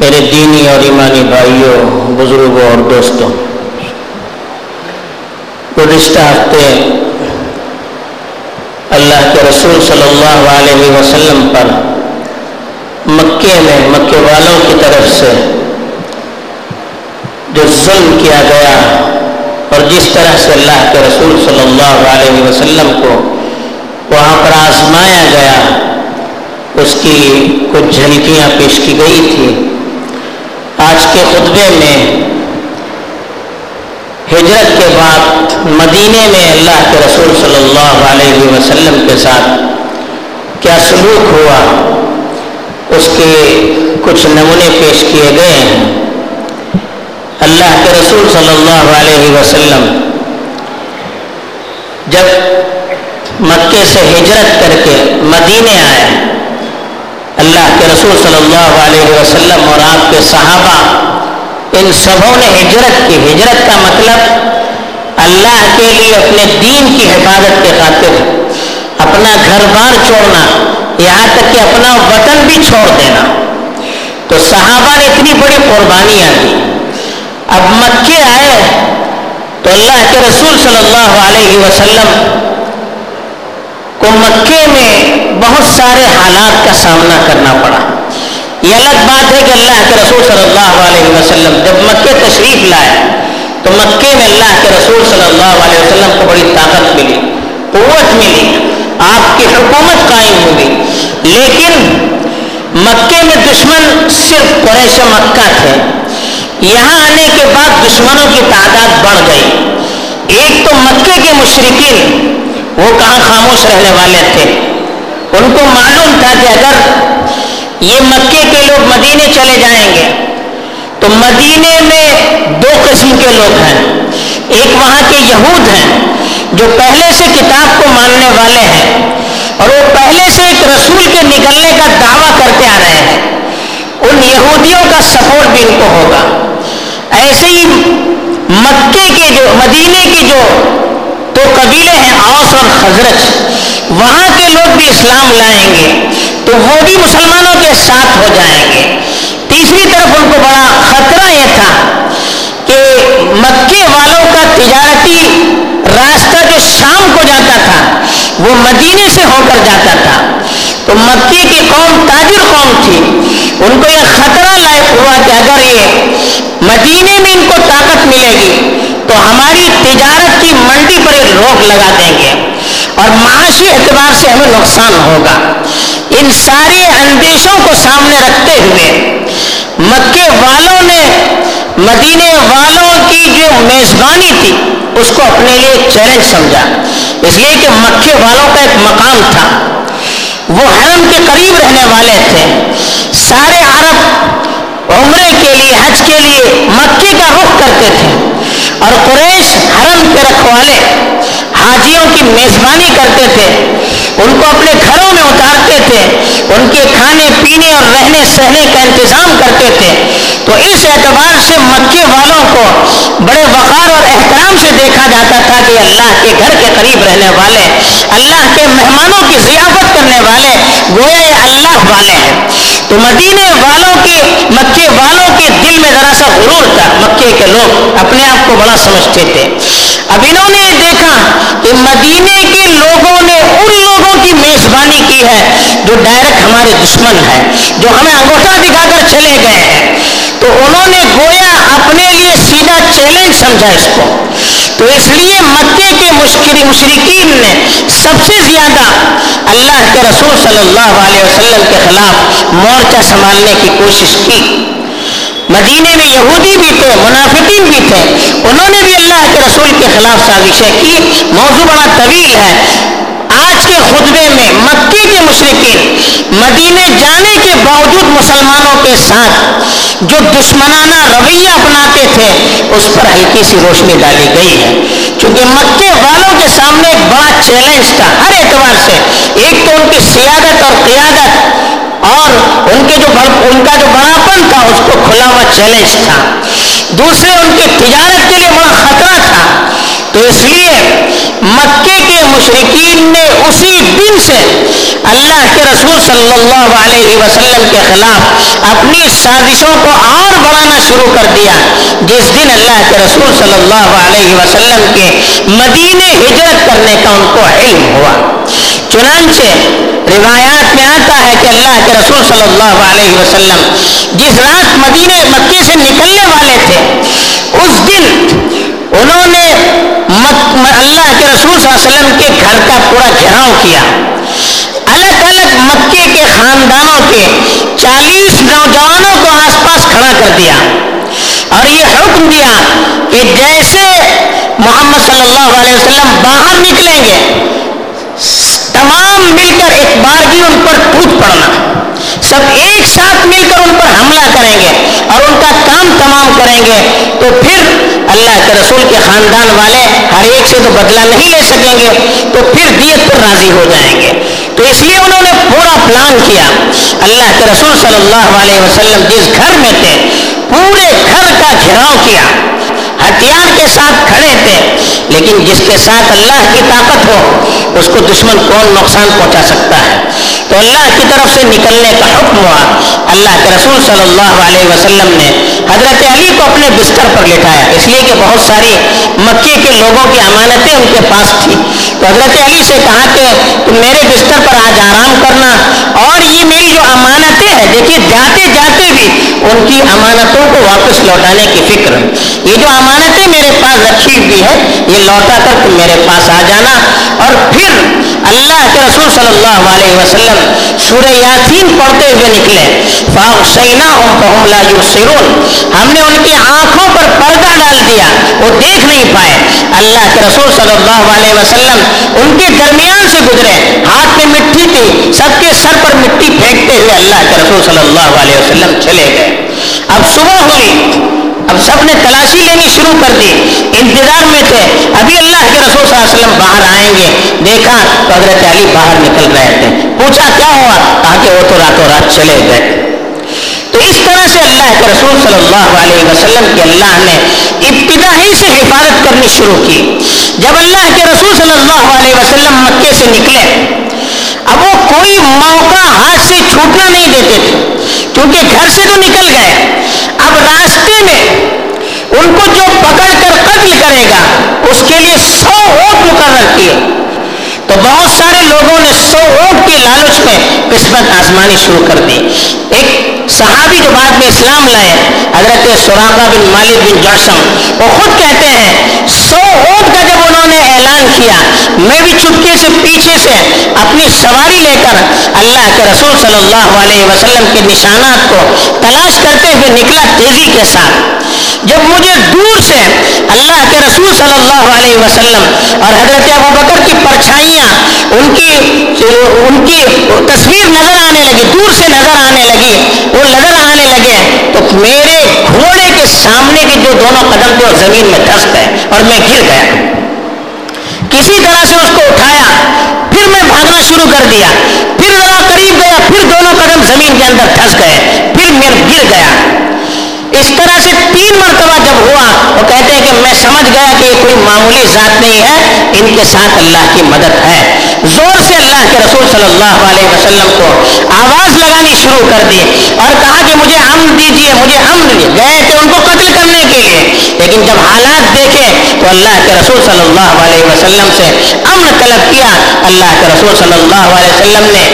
میرے دینی اور ایمانی بھائیوں، بزرگوں اور دوستوں، گزشتہ ہفتے اللہ کے رسول صلی اللہ علیہ وسلم پر مکے میں مکے والوں کی طرف سے جو ظلم کیا گیا اور جس طرح سے اللہ کے رسول صلی اللہ علیہ وسلم کو وہاں پر آزمایا گیا، اس کی کچھ جھلکیاں پیش کی گئی تھی آج کے خطبے میں، ہجرت کے بعد مدینے میں اللہ کے رسول صلی اللہ علیہ وسلم کے ساتھ کیا سلوک ہوا؟ اس کے کچھ نمونے پیش کیے گئے ہیں۔ اللہ کے رسول صلی اللہ علیہ وسلم جب مکے سے ہجرت کر کے مدینے آئے اللہ کے رسول صلی اللہ علیہ وسلم اور آپ کے صحابہ، ان سبوں نے ہجرت کی۔ ہجرت کا مطلب اللہ کے لیے اپنے دین کی حفاظت کے خاطر اپنا گھر بار چھوڑنا، یہاں تک کہ اپنا وطن بھی چھوڑ دینا۔ تو صحابہ نے اتنی بڑی قربانیاں دی اب مکے آئے تو اللہ کے رسول صلی اللہ علیہ وسلم کو مکے میں بہت سارے حالات کا سامنا کرنا پڑا۔ یہ الگ بات ہے کہ اللہ کے رسول صلی اللہ علیہ وسلم جب مکے تشریف لائے، تو مکے میں اللہ کے رسول صلی اللہ علیہ وسلم کو بڑی طاقت ملی، قوت ملی، آپ کی حکومت قائم ہوئی لیکن مکے میں دشمن صرف قریش مکہ تھے۔ یہاں آنے کے بعد دشمنوں کی تعداد بڑھ گئی۔ ایک تو مکے کے مشرقین وہ کہاں خاموش رہنے والے تھے؟ ان کو معلوم تھا کہ اگر یہ مکے کے لوگ مدینے چلے جائیں گے، تو مدینے میں دو قسم کے لوگ ہیں۔ ایک وہاں کے یہود ہیں، جو پہلے سے کتاب کو ماننے والے ہیں، اور وہ پہلے سے ایک رسول کے نکلنے کا دعویٰ کرتے آ رہے ہیں۔ ان یہودیوں کا سپورٹ بھی ان کو ہوگا۔ ایسے ہی مکے کے جو، مدینے کی جو تو قبیلے ہیں اوس اور خزرج وہاں کے لوگ بھی اسلام لائیں گے تو وہ بھی مسلمانوں کے ساتھ ہو جائیں گے۔ تیسری طرف ان کو بڑا خطرہ یہ تھا کہ مکے والوں کا تجارتی راستہ جو شام کو جاتا تھا، وہ مدینے سے ہو کر جاتا تھا۔ تو مکے کی قوم تاجر قوم تھی۔ ان کو یہ خطرہ اگر یہ مدینے میں ان کو طاقت ملے گی، تو ہماری تجارت کی منڈی پر ایک روک لگا دیں گے اور معاشی اعتبار سے ہمیں نقصان ہوگا۔ ان سارے اندیشوں کو سامنے رکھتے ہوئے مکے والوں نے، مدینے والوں کی جو میزبانی تھی، اس کو اپنے لیے چیلنج سمجھا۔ اس لیے کہ مکے والوں کا ایک مقام تھا۔ وہ حرم کے قریب رہنے والے تھے سارے عرب عمرے کے لیے حج کے لیے مکے کا رخ کرتے تھے اور قریش حرم کے رکھوالے حاجیوں کی میزبانی کرتے تھے، ان کو اپنے گھروں میں اتارتے تھے، ان کے کھانے، پینے اور رہنے، سہنے کا انتظام کرتے تھے۔ تو اس اعتبار سے مکے والوں کو بڑے وقار اور احترام سے دیکھا جاتا تھا کہ اللہ کے گھر کے قریب رہنے والے، اللہ کے مہمانوں کی ضیافت کرنے والے گویا یہ اللہ والے ہیں۔ تو مدینے والوں کے مکے والوں کے دل میں ذرا سا غرور تھا۔ مکے کے لوگ اپنے آپ کو بڑا سمجھتے تھے۔ اب انہوں نے کہ مدینے کے لوگوں نے ان لوگوں کی میزبانی کی ہے جو ڈائریکٹ ہمارے دشمن ہیں، جو ہمیں انگوٹھا دکھا کر چلے گئے ہیں۔ تو انہوں نے گویا اپنے لیے سیدھا چیلنج سمجھا اس کو۔ تو اس لیے مکے کے مشکل مشرقین نے سب سے زیادہ اللہ کے رسول صلی اللہ علیہ وسلم کے خلاف مورچہ سنبھالنے کی کوشش کی۔ مدینے میں یہودی بھی تھے، منافقین بھی تھے۔ انہوں نے بھی اللہ کے رسول کے خلاف سازشیں کی۔ موضوع بڑا طویل ہے۔ آج کے خطبے میں مکے کے مشرقین مدینے جانے کے باوجود مسلمانوں کے ساتھ جو دشمنانہ رویہ اپناتے تھے، اس پر ہلکی سی روشنی ڈالی گئی ہے۔ چونکہ مکے والوں کے سامنے بڑا چیلنج تھا ہر اعتبار سے۔ ایک تو ان کی سیادت اور قیادت اور ان کے جو ان کا جو بڑاپن تھا، اس کو کھلا ہوا چیلنج تھا۔ دوسرے، ان کی تجارت کے لیے بڑا خطرہ تھا۔ تو اس لیے مکے کے مشرقین نے اسی دن سے اللہ کے رسول صلی اللہ علیہ وسلم کے خلاف اپنی سازشوں کو اور بڑھانا شروع کر دیا۔ جس دن اللہ کے رسول صلی اللہ علیہ وسلم کے مدینے ہجرت کرنے کا ان کو علم ہوا۔ چنانچہ روایات کہ اللہ کے رسول صلی اللہ علیہ وسلم جس رات مدینے مکے سے نکلنے والے تھے، اس دن انہوں نے اللہ کے رسول صلی اللہ علیہ وسلم کے گھر کا پورا گھیراؤ کیا۔ الگ الگ مکے کے خاندانوں کے چالیس نوجوانوں کو آس پاس کھڑا کر دیا۔ اور یہ حکم دیا کہ جیسے محمد صلی اللہ علیہ وسلم باہر نکلیں گے تمام مل کر ایک بار بھی ان پر ٹوٹ پڑنا سب ایک ساتھ مل کر ان پر حملہ کریں گے اور ان کا کام تمام کریں گے تو پھر اللہ کے رسول کے خاندان والے ہر ایک سے تو بدلہ نہیں لے سکیں گے، تو پھر دیت پر راضی ہو جائیں گے۔ تو اس لیے انہوں نے پورا پلان کیا۔ اللہ کے رسول صلی اللہ علیہ وسلم جس گھر میں تھے، پورے گھر کا گھیراؤ کیا۔ ہتھیار کے ساتھ کھڑے تھے، لیکن جس کے ساتھ اللہ کی طاقت ہو، اس کو دشمن کون نقصان پہنچا سکتا ہے؟ تو اللہ کی طرف سے نکلنے کا حکم ہوا۔ اللہ کے رسول صلی اللہ علیہ وسلم نے حضرت علی کو اپنے بستر پر لٹایا۔ اس لیے کہ بہت ساری مکے کے لوگوں کی امانتیں ان کے پاس تھی تو حضرت علی سے کہا کہ تم میرے بستر پر آج آرام کرنا اور یہ میری جو امانتیں ہیں دیکھیے جاتے جاتے بھی ان کی امانتوں کو واپس لوٹانے کی فکر۔ یہ جو امانتیں میرے پاس رکھی ہوئی ہے یہ لوٹا کر تم میرے پاس آ جانا۔ اور پھر اللہ کے رسول صلی اللہ علیہ وسلم سورہ یاسین پڑھتے ہوئے نکلے۔ فاغشینا فہم لا یبصرون ہم نے ان کی آنکھوں پر پردہ ڈال دیا، وہ دیکھ نہیں پائے۔ اللہ کے رسول صلی اللہ علیہ وسلم ان کے درمیان سے گزرے۔ ہاتھ میں مٹی تھی، سب کے سر پر مٹی پھینکتے ہوئے اللہ کے رسول صلی اللہ علیہ وسلم چلے گئے۔ اب صبح ہوئی۔ اب سب نے تلاشی لینی شروع کر دی۔ انتظار میں تھے۔ ابھی اللہ کے رسول صلی اللہ علیہ وسلم باہر آئیں گے۔ دیکھا تو حضرت علی باہر نکل رہے تھے۔ پوچھا، کیا ہوا؟ کہا کہ وہ تو راتوں رات چلے گئے۔ تو اس طرح سے اللہ کے رسول صلی اللہ علیہ وسلم کے اللہ نے ابتدا ہی سے حفاظت کرنی شروع کی۔ جب اللہ کے رسول صلی اللہ علیہ وسلم مکے سے نکلے اب وہ کوئی موقع ہاتھ سے چھوٹنا نہیں دیتے تھے، کیونکہ گھر سے تو نکل گئے۔ اب راستے میں ان کو جو پکڑ کر قتل کرے گا، اس کے لیے سو ووٹ مقرر کیے۔ تو بہت سارے لوگوں نے سو ووٹ کے لالچ میں قسمت آزمانی شروع کر دی۔ ایک صحابی جو بعد میں اسلام لائے، حضرت سوراخا بن مالک بن جوشم وہ خود کہتے ہیں، سو انہوں نے اعلان کیا۔ میں بھی چپکے سے پیچھے سے اپنی سواری لے کر اللہ کے رسول صلی اللہ علیہ وسلم کے نشانات کو تلاش کرتے ہوئے نکلا تیزی کے ساتھ۔ جب مجھے دور سے اللہ کے رسول صلی اللہ علیہ وسلم اور حضرت ابو بکر کی پرچھائیاں ان کی ان کی تصویر نظر آنے لگی، دور سے نظر آنے لگی، وہ نظر آنے لگے تو میرے گھوڑے کے سامنے کے جو دونوں قدم تھے، وہ زمین میں دھس گئے اور میں گر گیا۔ اسی طرح سے اس کو اٹھایا، پھر میں بھاگنا شروع کر دیا۔ پھر ذرا قریب گیا، پھر دونوں قدم زمین کے اندر دھس گئے، پھر میں گر گیا۔ اس طرح سے تین مرتبہ جب ہوا وہ کہتے ہیں کہ میں سمجھ گیا کہ یہ کوئی معمولی ذات نہیں ہے، ان کے ساتھ اللہ کی مدد ہے۔ زور سے اللہ کے رسول صلی اللہ علیہ وسلم کو آواز لگانی شروع کر دی اور کہا کہ مجھے امن دیجیے مجھے امن دیجیے گئے تھے ان کو قتل کرنے کے لیے۔ لیکن جب حالات دیکھے تو اللہ کے رسول صلی اللہ علیہ وسلم سے امن طلب کیا۔ اللہ کے رسول صلی اللہ علیہ وسلم نے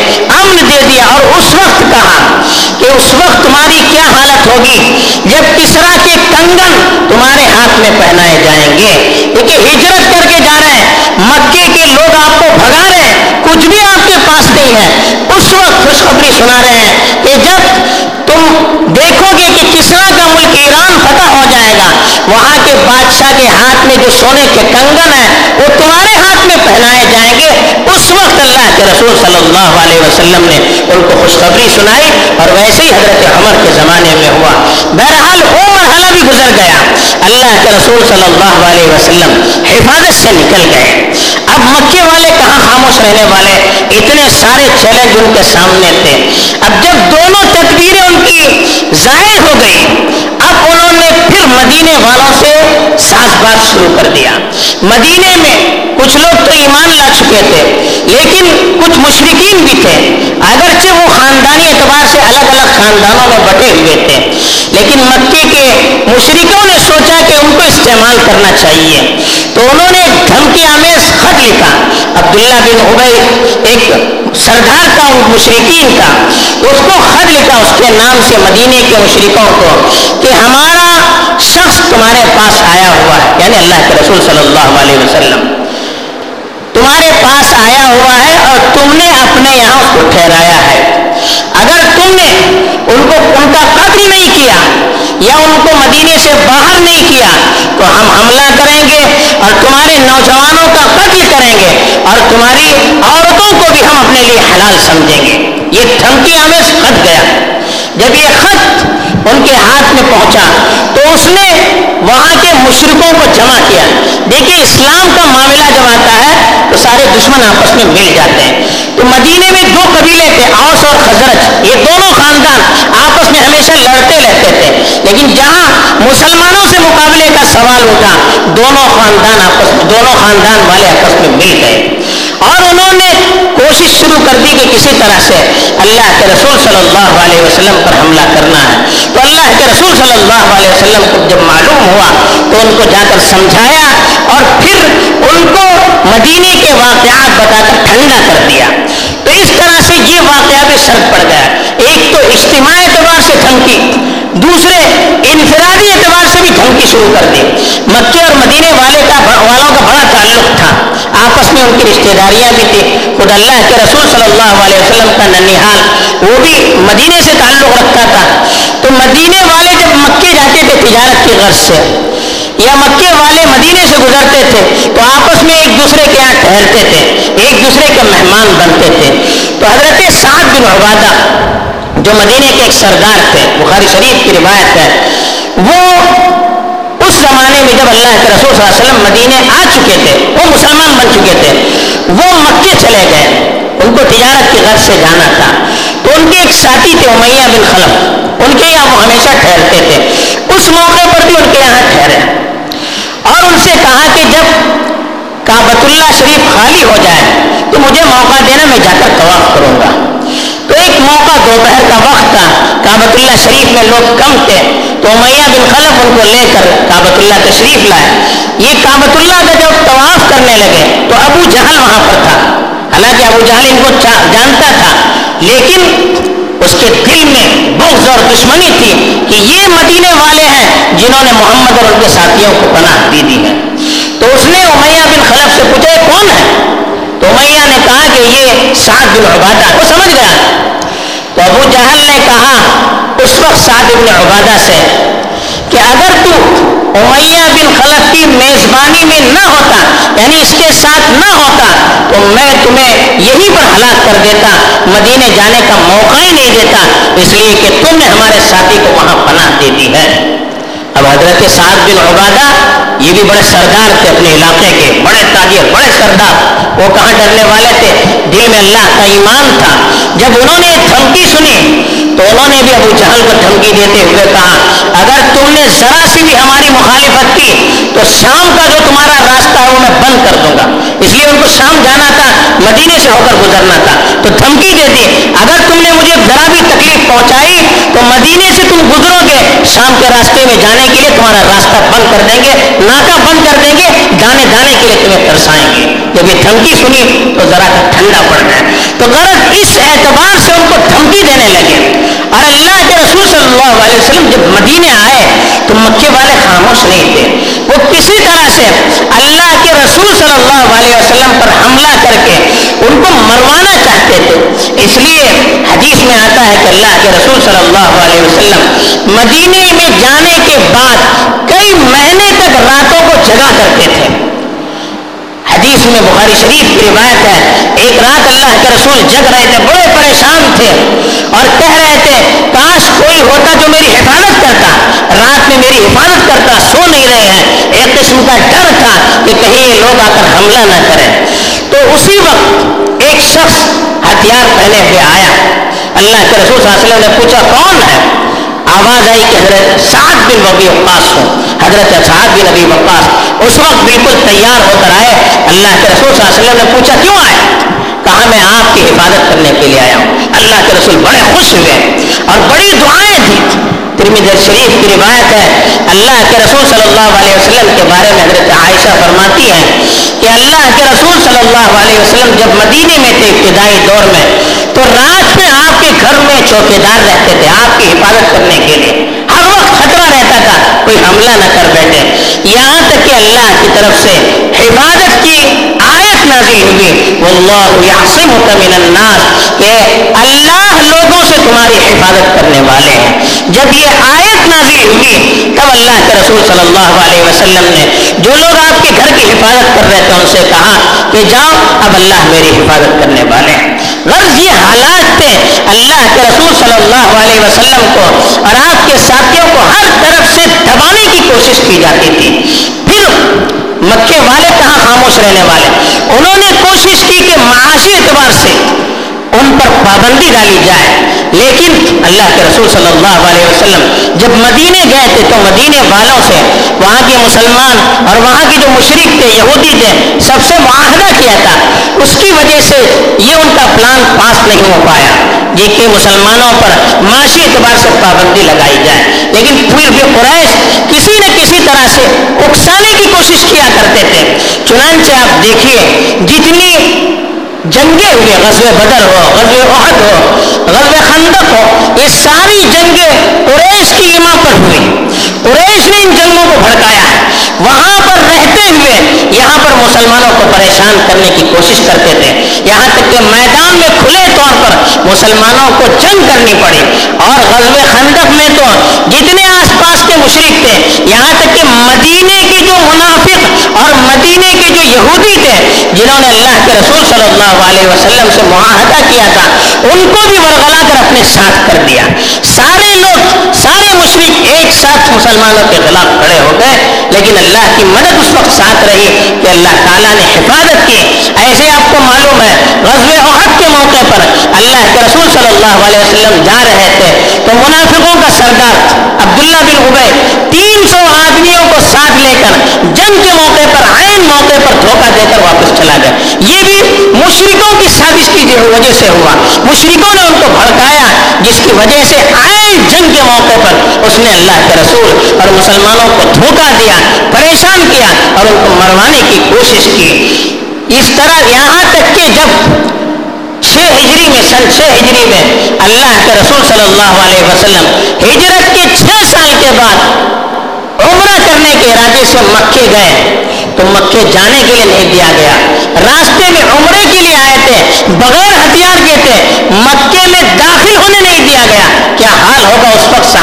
امن دے دیا اور اس وقت کہا کہ اس وقت تمہاری کیا حالت ہوگی؟ جب کسرا کے کنگن تمہارے ہاتھ میں پہنائے جائیں گے، دیکھیے ہجرت کر کے جا رہے ہیں، مکے کے لوگ آپ کو بھگا رہے ہیں، کچھ بھی آپ کے پاس نہیں ہے۔ اس وقت خوشخبری سنا رہے ہیں کہ جب تم دیکھو گے کہ کسرا کا ملک ایران فتح ہو جائے گا وہاں کے بادشاہ کے ہاتھ میں جو سونے کے کنگن ہیں، وہ تمہارے ہاتھ میں پہنائے جائیں گے۔ اس وقت اللہ کے رسول صلی اللہ علیہ وسلم نے ان کو خوشخبری سنائی اور ویسے ہی حضرت عمر کے زمانے میں ہوا۔ بہرحال وہ مرحلہ بھی گزر گیا۔ اللہ کے رسول صلی اللہ علیہ وسلم حفاظت سے نکل گئے۔ اب مکے والے کہاں خاموش رہنے والے؟ اتنے سارے چیلنج ان کے سامنے تھے۔ اب جب دونوں تدبیریں ان کی ظاہر ہو گئی اب انہوں نے پھر مدینے والوں سے ساس بات شروع کر دیا۔ مدینے میں کچھ لوگ تو ایمان لا چکے تھے، لیکن کچھ مشرقین بھی تھے۔ اگرچہ وہ خاندانی اعتبار سے الگ الگ خاندانوں میں بٹے ہوئے تھے، لیکن مکے کے مشرقوں نے سوچا کہ ان کو استعمال کرنا چاہیے۔ تو انہوں نے دھمکی آمیز خط لکھا۔ عبداللہ بن عبید ایک سردار تھا ان مشرقین کا اس کو خط لکھا، اس کے نام سے مدینے کے مشرقوں کو کہ ہمارا پاس آیا ہوا ہے یعنی اللہ کے رسول صلی اللہ علیہ وسلم۔ تمہارے پاس آیا ہوا ہے اور تم نے اپنے یہاں اس کو ٹھہرایا ہے۔ اگر تم نے ان کو ان کا قتل نہیں کیا یا ان کو مدینے سے باہر نہیں کیا، تو ہم حملہ کریں گے اور تمہارے نوجوانوں کا قتل کریں گے اور تمہاری عورتوں کو بھی ہم اپنے لیے حلال سمجھیں گے۔ یہ دھمکی ہمیں خط گیا۔ جب یہ خط ان کے ہاتھ میں پہنچا تو اس نے وہاں کے مشرقوں کو جمع کیا۔ دیکھیے اسلام کا معاملہ جب آتا ہے تو سارے دشمن آپس میں مل جاتے ہیں۔ تو مدینے میں دو قبیلے تھے، اوس اور خزرج۔ یہ دونوں خاندان آپس میں ہمیشہ لڑتے رہتے تھے۔ لیکن جہاں مسلمانوں سے مقابلے کا سوال اٹھا، دونوں خاندان آپس میں دونوں خاندان والے آپس میں مل گئے۔ اور انہوں نے کوشش شروع کر دی کہ کسی طرح سے اللہ کے رسول صلی اللہ علیہ وسلم پر حملہ کرنا ہے۔ تو اللہ کے رسول صلی اللہ علیہ وسلم کو جب معلوم ہوا تو ان کو جا کر سمجھایا اور پھر ان کو مدینے کے واقعات بتا کر ٹھنڈا کر دیا۔ تو اس طرح سے یہ واقعہ بھی شرط پڑ گیا۔ ایک تو اجتماعی اعتبار سے دھمکی، دوسرے انفرادی اعتبار سے بھی دھمکی شروع کر دی مکے اور مدینے والے کا والوں کا بڑا تعلق تھا آپس میں ان کی رشتے داریاں بھی تھی خود اللہ کے رسول صلی اللہ علیہ وسلم کا ننیحال، وہ بھی مدینے سے تعلق رکھتا تھا۔ تو مدینے والے جب مکے جاتے تھے تجارت کی غرض سے، یا مکے والے مدینے سے گزرتے تھے، تو آپس میں ایک دوسرے کے یہاں ٹھہرتے تھے، ایک دوسرے کے مہمان بنتے تھے۔ تو حضرت سعد بن عبادہ، جو مدینے کے ایک سردار تھے، بخاری شریف کی روایت ہے، وہ زمانے میں جب اللہ کے رسول صلی اللہ علیہ وسلم مدینے آ چکے تھے، وہ مسلمان بن چکے تھے، وہ مکے چلے گئے۔ ان کو تجارت کی غرض سے جانا تھا۔ تو ان کے ایک ساتھی تھے، امیہ بن خلف۔ ان کے یہاں وہ ہمیشہ ٹھہرتے تھے۔ اس موقع پر بھی ان کے یہاں ٹھہرے۔ اور ان سے کہا کہ جب کابت اللہ شریف خالی ہو جائے، تو مجھے موقع دینا، میں جا کر طواف کروں گا۔ تو ایک موقع دوپہر کا وقت تھا کابت اللہ شریف میں لوگ کم تھے۔ تو میاں بن خلف ان کو لے کر کابت اللہ تشریف لائے۔ یہ کابت اللہ کا جب طواف کرنے لگے، تو ابو جہل وہاں پر تھا۔ حالانکہ ابو جہل ان کو جانتا تھا، لیکن اس کے دل میں بغض اور دشمنی تھی کہ یہ مدینے والے ہیں جنہوں نے محمد اور ان کے ساتھیوں کو پناہ دی دی ہے۔ تو اس نے امیہ بن خلف سے پوچھا کون ہے؟ تو میاں کہا کہ یہ سعد بن عبادہ وہ سمجھ گیا۔ تو ابو جہل نے کہا اس وقت سعد بن عبادہ سے کہ اگر تو امیہ بن خلف کی میزبانی میں نہ ہوتا یعنی اس کے ساتھ نہ ہوتا، تو میں تمہیں یہی پر ہلاک کر دیتا، مدینے جانے کا موقع ہی نہیں دیتا، اس لیے کہ تم نے ہمارے ساتھی کو وہاں پناہ دے دی ہے۔ اب حضرت سعد بن عبادہ، یہ بھی بڑے سردار تھے اپنے علاقے کے، بڑے تاجر، بڑے سردار۔ وہ کہاں ڈرنے والے تھے؟ دل میں اللہ کا ایمان تھا۔ جب انہوں نے دھمکی سنی، تو انہوں نے بھی ابو جہل کو دھمکی دیتے ہوئے کہا، اگر تم نے ذرا سی بھی ہماری مخالفت کی، تو شام کا جو تمہارا راستہ ہے، وہ میں بند کر دوں گا۔ اس لیے ان کو شام جانا تھا، مدینے سے ہو کر گزرنا تھا۔ تو دھمکی دے دی، اگر تم نے مجھے ذرا بھی تکلیف پہنچائی تو مدینے سے تم گزرو گے، شام کے راستے میں جانے کے لیے تمہارا راستہ بند کر دیں گے ناکا بند کر دیں گے دانے دانے کے لیے تمہیں ترسائیں گے۔ جب یہ دھمکی سنی تو ذرا ٹھنڈا پڑ جائے تو غرض اس اعتبار سے ان کو دھمکی دینے لگے۔ اور اللہ کے رسول صلی اللہ علیہ وسلم جب مدینے آئے تو مکے والے خاموش نہیں تھے۔ وہ کسی طرح سے اللہ کے رسول صلی اللہ علیہ وسلم پر حملہ کر کے ان کو مروانا چاہتے تھے اس لیے حدیث میں آتا ہے کہ اللہ کے رسول صلی اللہ علیہ وسلم مدینے میں جانے کے بعد کئی مہینے تک راتوں کو جگا کرتے تھے۔ حدیث میں بخاری شریف کی روایت ہے، ایک رات اللہ کے رسول جگ رہے تھے، بڑے پریشان تھے اور کہہ رہے تھے، کاش کوئی ہوتا جو میری حفاظت کرتا، رات میں میری حفاظت کرتا، سو نہیں رہے ہیں۔ ایک قسم کا ڈر تھا کہ کہیں یہ لوگ آ کر حملہ نہ کریں۔ تو اسی وقت ایک شخص ہتھیار پہنے ہوئے آیا۔ اللہ کے رسول صلی اللہ علیہ وسلم نے پوچھا، کون ہے؟ آواز آئی کہ حضرت سعد بن وبی وقاص ہوں۔ حضرت سعد بن ابی وقاص اس وقت بالکل تیار ہو کر آئے۔ اللہ کے رسول صلی اللہ علیہ وسلم نے پوچھا، کیوں آئے؟ کہا میں آپ کی حفاظت کرنے کے لیے آیا ہوں؟ اللہ کے رسول بڑے خوش ہوئے اور بڑی دعائیں تھیں شریف کی روایت ہے، اللہ کے رسول صلی اللہ علیہ وسلم کے بارے میں حضرت عائشہ فرماتی ہے کہ اللہ کے رسول صلی اللہ علیہ وسلم جب مدینے میں تھے ابتدائی دور میں، تو رات میں آپ کے گھر میں چوکے دار رہتے تھے، آپ کی حفاظت کرنے کے لیے۔ ہر وقت خطرہ رہتا تھا، کوئی حملہ نہ کر بیٹھے۔ یہاں تک کہ اللہ کی طرف سے حفاظت کی آیت نازل ہوئی۔ واللہ یعصمک من الناس۔ کہ اللہ تمہاری حفاظت کرنے والے ہیں۔ جب یہ آیت نازل ہوئی، تب اللہ کے رسول صلی اللہ علیہ وسلم نے جو لوگ آپ کے گھر کی حفاظت کر رہے تھے، ان سے کہا کہ جاؤ، اب اللہ میری حفاظت کرنے والے ہیں۔ غرض یہ حالات تھے، اللہ کے رسول صلی اللہ علیہ وسلم کو اور آپ کے ساتھیوں کو ہر طرف سے دبانے کی کوشش کی جاتی تھی۔ پھر مکے والے کہاں خاموش رہنے والے؟ انہوں نے کوشش کی کہ معاشی اعتبار سے ان پر پابندی ڈالی جائے۔ لیکن اللہ کے رسول صلی اللہ علیہ وسلم جب مدینے گئے تھے تو مدینے والوں سے وہاں کے مسلمان اور وہاں کے جو مشرق تھے، یہودی تھے، سب سے معاہدہ کیا تھا۔ اس کی وجہ سے یہ ان کا پلان پاس نہیں ہو پایا۔ جی کہ مسلمانوں پر معاشی اعتبار سے پابندی لگائی جائے۔ لیکن پھر بھی قریش کسی نہ کسی طرح سے اکسانے کی کوشش کیا کرتے تھے۔ چنانچہ آپ دیکھیے، جتنی جنگیں ہوئے غزوہ بدر ہو، غزوہ عہد ہو، غزوہ خندق ہو، یہ ساری جنگیں قریش کی ایما پر ہوئی قریش نے ان جنگوں کو بھڑکایا ہے۔ وہاں پر رہتے ہوئے یہاں پر مسلمانوں کو پریشان کرنے کی کوشش کرتے تھے۔ یہاں تک کہ میدان میں کھلے طور پر مسلمانوں کو جنگ کرنی پڑی۔ اور غزوہ خندق میں تو جتنے آس پاس کے مشرق تھے، یہاں تک کہ مدینے کے جو منافق اور مدینے کے جو یہودی تھے جنہوں نے اللہ کے رسول صلی اللہ علیہ وسلم سے معاہدہ کیا تھا، ان کو بھی ورغلا کر اپنے ساتھ کر دیا۔ سارے لوگ، سارے مشرق ایک ساتھ مسلمانوں کے خلاف کھڑے ہو گئے، لیکن اللہ کی مدد اس وقت ساتھ رہی کہ اللہ تعالیٰ نے حفاظت کی۔ ایسے آپ کو معلوم ہے غزب عہد کے موقع پر اللہ کے رسول صلی اللہ علیہ وسلم جا رہے تھے۔ تو منافقوں کا سردار عبداللہ بن عبید تین سو آدمیوں کو ساتھ لے کر جنگ کے موقع پر عین موقع پر دھوکہ دے چلا گیا۔ یہ بھی مشرقوں کی سازش کی وجہ سے ہوا۔ مشرقوں نے ان کو بھڑکایا، جس کی وجہ سے آئے جنگ کے موقع پر اس نے اللہ کے رسول اور مسلمانوں کو دھوکہ دیا، پریشان کیا اور ان کو مروانے کی کوشش کی۔ اس طرح یہاں تک کہ جب چھ ہجری میں، سن چھ ہجری میں اللہ کے رسول صلی اللہ علیہ وسلم ہجرت کے چھ سال کے بعد عمرہ کرنے کے ارادے سے مکے گئے۔ تو مکے جانے کے لیے نہیں دیا گیا۔ راستے میں عمرے کے لیے آئے تھے، بغیر ہتھیار کے تھے، مکے میں داخل ہونے نہیں دیا گیا۔ کیا حال ہوگا اس وقت؟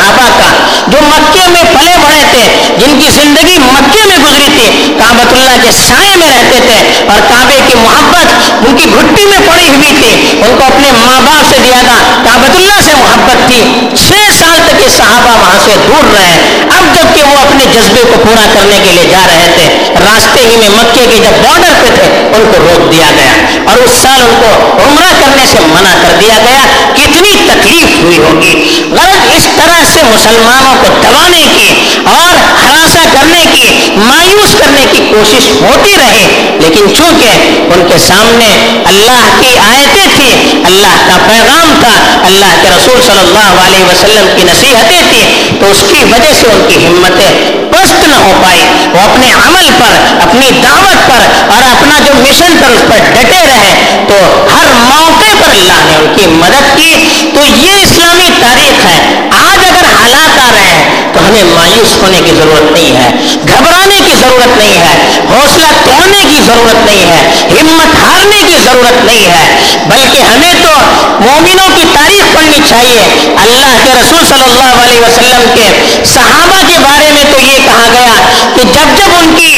تھے جن کی زندگی مکے میں گزری تھی کابت اللہ کے سائے میں رہتے تھے اور کعبے کی محبت ان کی گھٹی میں پڑی ہوئی تھی۔ ان کو اپنے ماں باپ سے دیا تھا کابت اللہ سے محبت تھی۔ چھ سال تک یہ صحابہ وہاں سے دور رہے۔ اب جبکہ وہ اپنے جذبے کو پورا کرنے کے لیے جا رہے تھے، راستے ہی میں مکے کے جب بارڈر پہ تھے، ان کو روک دیا گیا۔ اور اس سال ان کو عمرہ کرنے سے منع کر دیا گیا۔ کتنی تکلیف ہوئی ہوگی۔ غرض اس طرح سے مسلمانوں کو دبانے کی۔ اور ہراساں کرنے کی، مایوس کرنے کی کوشش ہوتی رہی لیکن چونکہ ان کے سامنے اللہ کی آیتیں تھیں، اللہ کا پیغام تھا، اللہ کے رسول صلی اللہ علیہ وسلم کی نصیحتیں تھیں، تو اس کی وجہ سے ان کی ہمتیں پست نہ ہو پائی۔ وہ اپنے عمل پر، اپنی دعوت پر اور اپنا جو مشن پر اس پر ڈٹے رہے۔ تو ہر موقع پر اللہ نے ان کی مدد کی تو یہ اسلامی تاریخ ہے۔ آج اگر حالات آ رہے ہیں تو ہمیں مایوس ہونے کی ضرورت نہیں ہے، گھبرانے کی ضرورت نہیں ہے، حوصلہ توڑنے کی ضرورت نہیں ہے، ہمت ہارنے کی ضرورت نہیں ہے۔ بلکہ ہمیں تو مومنوں کی تاریخ پڑھنی چاہیے۔ اللہ کے رسول صلی اللہ علیہ وسلم کے صحابہ کے بارے میں تو یہ کہا گیا کہ جب جب ان کی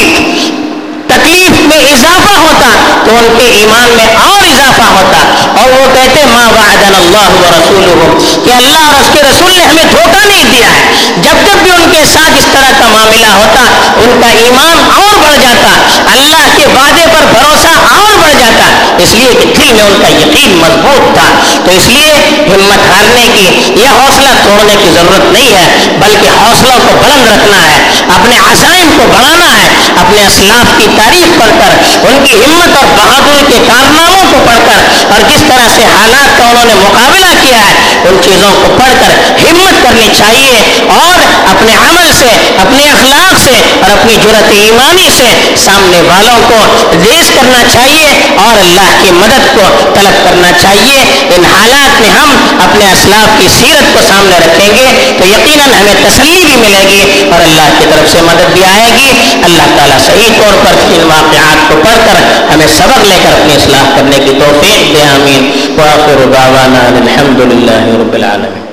تکلیف میں اضافہ ہوتا تو ان کے ایمان میں اور اضافہ ہوتا اور وہ کہتے ماں وعدن اللہ و رسول کہ اللہ اور اس کے رسول نے ہمیں دھوکہ نہیں دیا ہے۔ جب جب بھی ان کے ساتھ اس طرح کا معاملہ ہوتا، ان کا ایمان اور بڑھ جاتا، اللہ کے وعدے پر بھروسہ اور جاتا۔ اس لیے کہ دل میں ان کا یقین مضبوط تھا۔ تو اس لیے ہمت ہارنے کی یا حوصلہ توڑنے کی ضرورت نہیں ہے، بلکہ حوصلوں کو بلند رکھنا ہے، اپنے عزائم کو بڑھانا ہے۔ اپنے اسلاف کی تعریف پڑھ کر، ان کی ہمت اور بہادری کے کارناموں کو پڑھ کر، اور جس طرح سے حالات کا انہوں نے مقابلہ کیا ہے ان چیزوں کو پڑھ کر ہمت کرنی چاہیے اور اپنے عمل سے، اپنے اخلاق سے اور اپنی جرت ایمانی سے سامنے والوں کو ریز کرنا چاہیے اور اللہ کی مدد کو طلب کرنا چاہیے۔ ان حالات میں ہم اپنے اسلاف کی سیرت کو سامنے رکھیں گے تو یقیناً ہمیں تسلی بھی ملے گی اور اللہ کی طرف سے مدد بھی آئے گی۔ اللہ تعالیٰ صحیح طور پر ان واقعات کو پڑھ کر ہمیں سبق لے کر اپنی اصلاح کرنے کی توفیق دے، آمین۔ وآخر دعوانا الحمد للہ رب العالمین۔